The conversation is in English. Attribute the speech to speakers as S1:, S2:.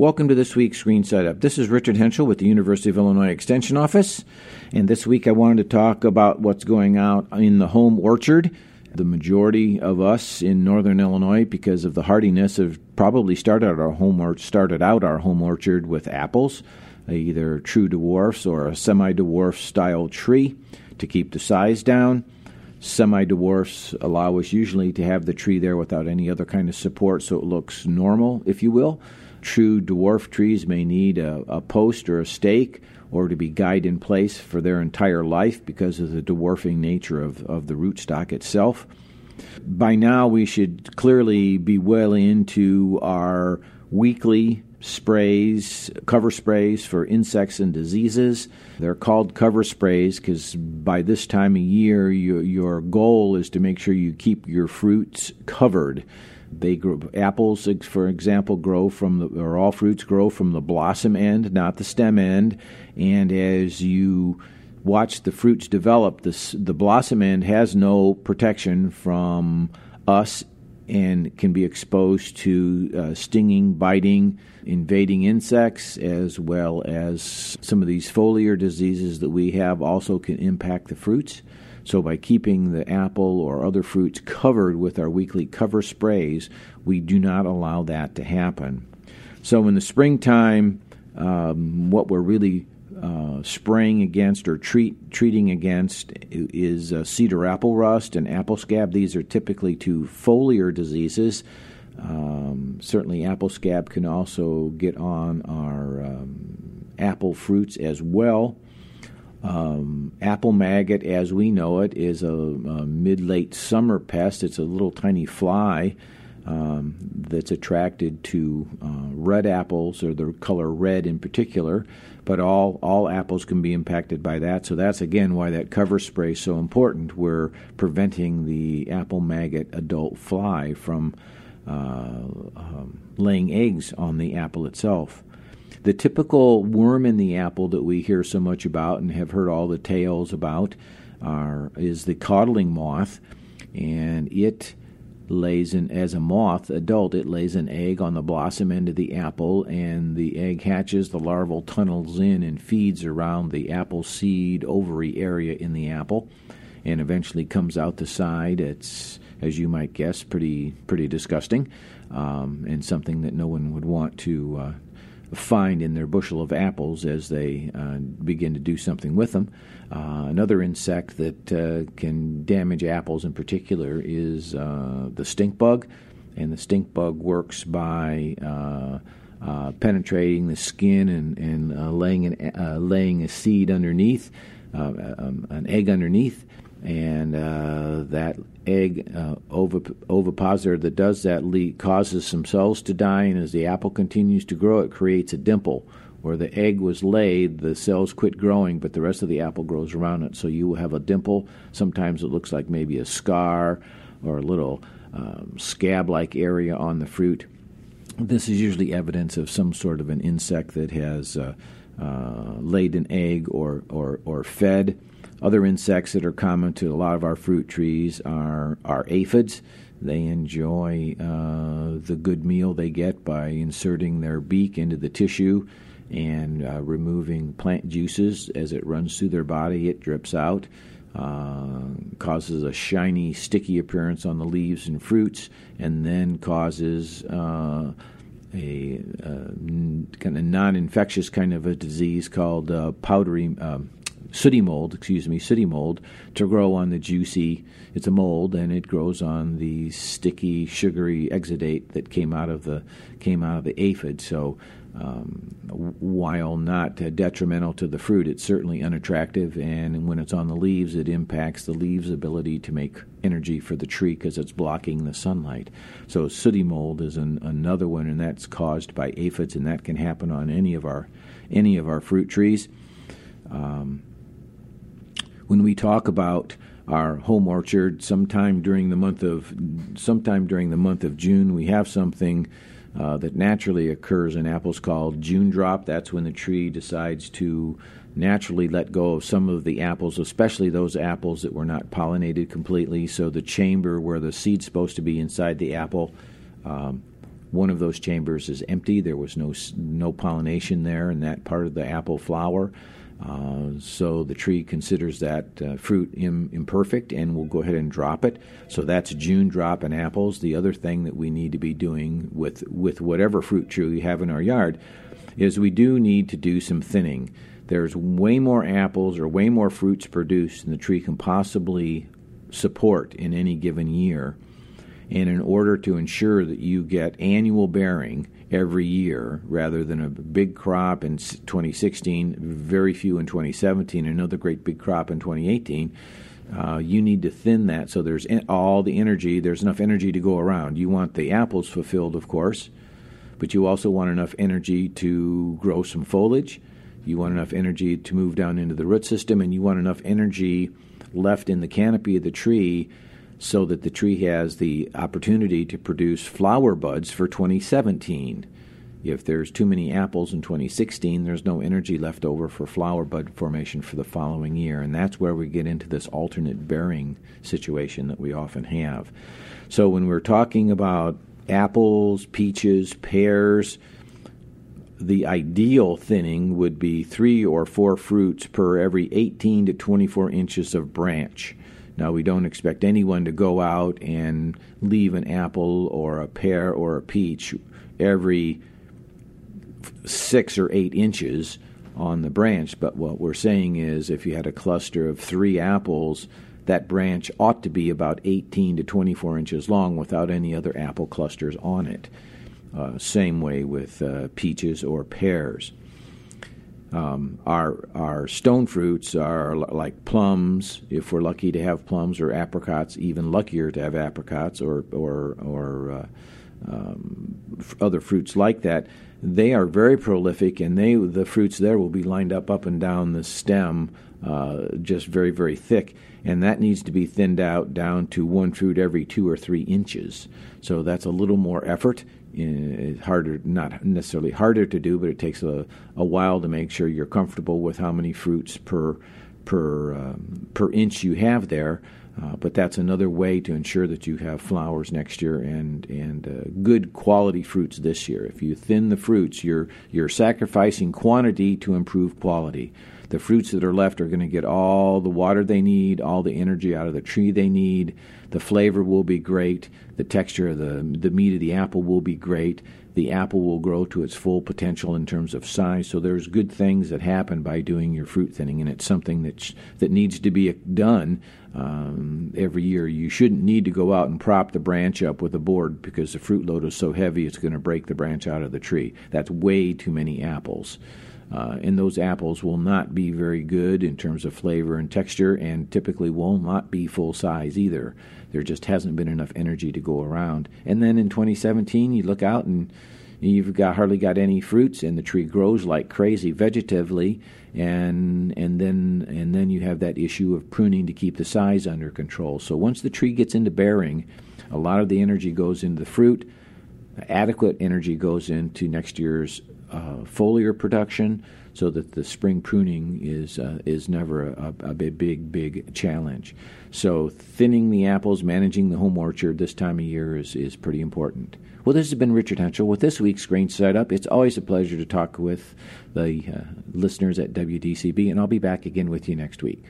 S1: Welcome to this week's Green Side Up. This is Richard Hentschel with the University of Illinois Extension Office, and this week I wanted to talk about what's going out in the home orchard. The majority of us in northern Illinois, because of the hardiness, have probably started our home or started out our home orchard with apples, uh, either true dwarfs or a semi dwarf style tree to keep the size down. Semi dwarfs allow us usually to have the tree there without any other kind of support, so it looks normal, if you will. True dwarf trees may need a, a post or a stake or to be guided in place for their entire life because of the dwarfing nature of, of the rootstock itself. By now, we should clearly be well into our weekly sprays, cover sprays for insects and diseases. They're called cover sprays because by this time of year, your, your goal is to make sure you keep your fruits covered. They grow, apples, for example, grow from the, or all fruits grow from the blossom end, not the stem end. And as you watch the fruits develop, the, the blossom end has no protection from us and can be exposed to uh, stinging, biting, invading insects, as well as some of these foliar diseases that we have also can impact the fruits. So, by keeping the apple or other fruits covered with our weekly cover sprays, we do not allow that to happen. So, in the springtime, um, what we're really uh, spraying against or treat, treating against is uh, cedar apple rust and apple scab. These are typically two foliar diseases. Um, certainly, apple scab can also get on our um, apple fruits as well. Um, apple maggot, as we know it, is a, a mid late summer pest. It's a little tiny fly um, that's attracted to uh, red apples or the color red in particular. But all, all apples can be impacted by that. So that's again why that cover spray is so important. We're preventing the apple maggot adult fly from uh, um, laying eggs on the apple itself. The typical worm in the apple that we hear so much about and have heard all the tales about are, is the codling moth, and it lays an as a moth adult it lays an egg on the blossom end of the apple and the egg hatches the larval tunnels in and feeds around the apple seed ovary area in the apple and eventually comes out the side. It's as you might guess pretty pretty disgusting um, and something that no one would want to uh, find in their bushel of apples as they uh, begin to do something with them. Uh, another insect that uh, can damage apples in particular is uh, the stink bug, and the stink bug works by uh, uh, penetrating the skin and, and laying, an, laying a seed underneath, um, an egg underneath, and uh, that egg uh, ovipositor that does that lead, causes some cells to die, and as the apple continues to grow, it creates a dimple. Where the egg was laid, the cells quit growing, but the rest of the apple grows around it. So you have a dimple. Sometimes it looks like maybe a scar or a little um, scab like area on the fruit. This is usually evidence of some sort of an insect that has uh, uh laid an egg or, or, or fed. Other insects that are common to a lot of our fruit trees are, are aphids. They enjoy uh, the good meal they get by inserting their beak into the tissue and uh, removing plant juices as it runs through their body. It drips out, uh, causes a shiny, sticky appearance on the leaves and fruits, and then causes uh, a uh, kind of non-infectious kind of a disease called uh, powdery um, sooty mold, excuse me, sooty mold, to grow on the juicy. It's a mold, and it grows on the sticky, sugary exudate that came out of the came out of the aphid. So, um, while not detrimental to the fruit, it's certainly unattractive. And when it's on the leaves, it impacts the leaves' ability to make energy for the tree because it's blocking the sunlight. So, sooty mold is an, another one, and that's caused by aphids, and that can happen on any of our any of our fruit trees. Um, when we talk about our home orchard sometime during the month of sometime during the month of June we have something uh, that naturally occurs in apples called June drop that's when the tree decides to naturally let go of some of the apples especially those apples that were not pollinated completely so the chamber where the seed's supposed to be inside the apple um, one of those chambers is empty. There was no no pollination there in that part of the apple flower. Uh, so the tree considers that uh, fruit Im- imperfect and will go ahead and drop it. So that's June drop in apples. The other thing that we need to be doing with with whatever fruit tree we have in our yard is we do need to do some thinning. There's way more apples or way more fruits produced than the tree can possibly support in any given year. And in order to ensure that you get annual bearing every year rather than a big crop in 2016, very few in 2017, another great big crop in 2018, uh, you need to thin that so there's all the energy, there's enough energy to go around. You want the apples fulfilled, of course, but you also want enough energy to grow some foliage. You want enough energy to move down into the root system, and you want enough energy left in the canopy of the tree so that the tree has the opportunity to produce flower buds for 2017. If there's too many apples in 2016, there's no energy left over for flower bud formation for the following year. And that's where we get into this alternate bearing situation that we often have. So when we're talking about apples, peaches, pears, the ideal thinning would be three or four fruits per every 18 to 24 inches of branch. Now, we don't expect anyone to go out and leave an apple or a pear or a peach every six or eight inches on the branch, but what we're saying is if you had a cluster of three apples, that branch ought to be about 18 to 24 inches long without any other apple clusters on it. Uh, same way with uh, peaches or pears. Um, our our stone fruits are like plums, if we're lucky to have plums, or apricots. Even luckier to have apricots or or or uh, um, other fruits like that. They are very prolific, and they the fruits there will be lined up up and down the stem, uh, just very very thick, and that needs to be thinned out down to one fruit every two or three inches. So that's a little more effort it's harder, not necessarily harder to do, but it takes a, a while to make sure you're comfortable with how many fruits per per um, per inch you have there. Uh, but that's another way to ensure that you have flowers next year and and uh, good quality fruits this year. If you thin the fruits, you're you're sacrificing quantity to improve quality. The fruits that are left are going to get all the water they need, all the energy out of the tree they need. The flavor will be great. The texture of the the meat of the apple will be great. The apple will grow to its full potential in terms of size. So there's good things that happen by doing your fruit thinning, and it's something that that needs to be done um, every year. You shouldn't need to go out and prop the branch up with a board because the fruit load is so heavy it's going to break the branch out of the tree. That's way too many apples. Uh, and those apples will not be very good in terms of flavor and texture, and typically will not be full size either. There just hasn't been enough energy to go around. And then in 2017, you look out and you've got hardly got any fruits, and the tree grows like crazy vegetatively, and and then and then you have that issue of pruning to keep the size under control. So once the tree gets into bearing, a lot of the energy goes into the fruit. Adequate energy goes into next year's uh, foliar production so that the spring pruning is uh, is never a, a, big, big, big challenge. So thinning the apples, managing the home orchard this time of year is, is pretty important. Well, this has been Richard Hentschel with this week's Green Side Up. It's always a pleasure to talk with the uh, listeners at WDCB, and I'll be back again with you next week.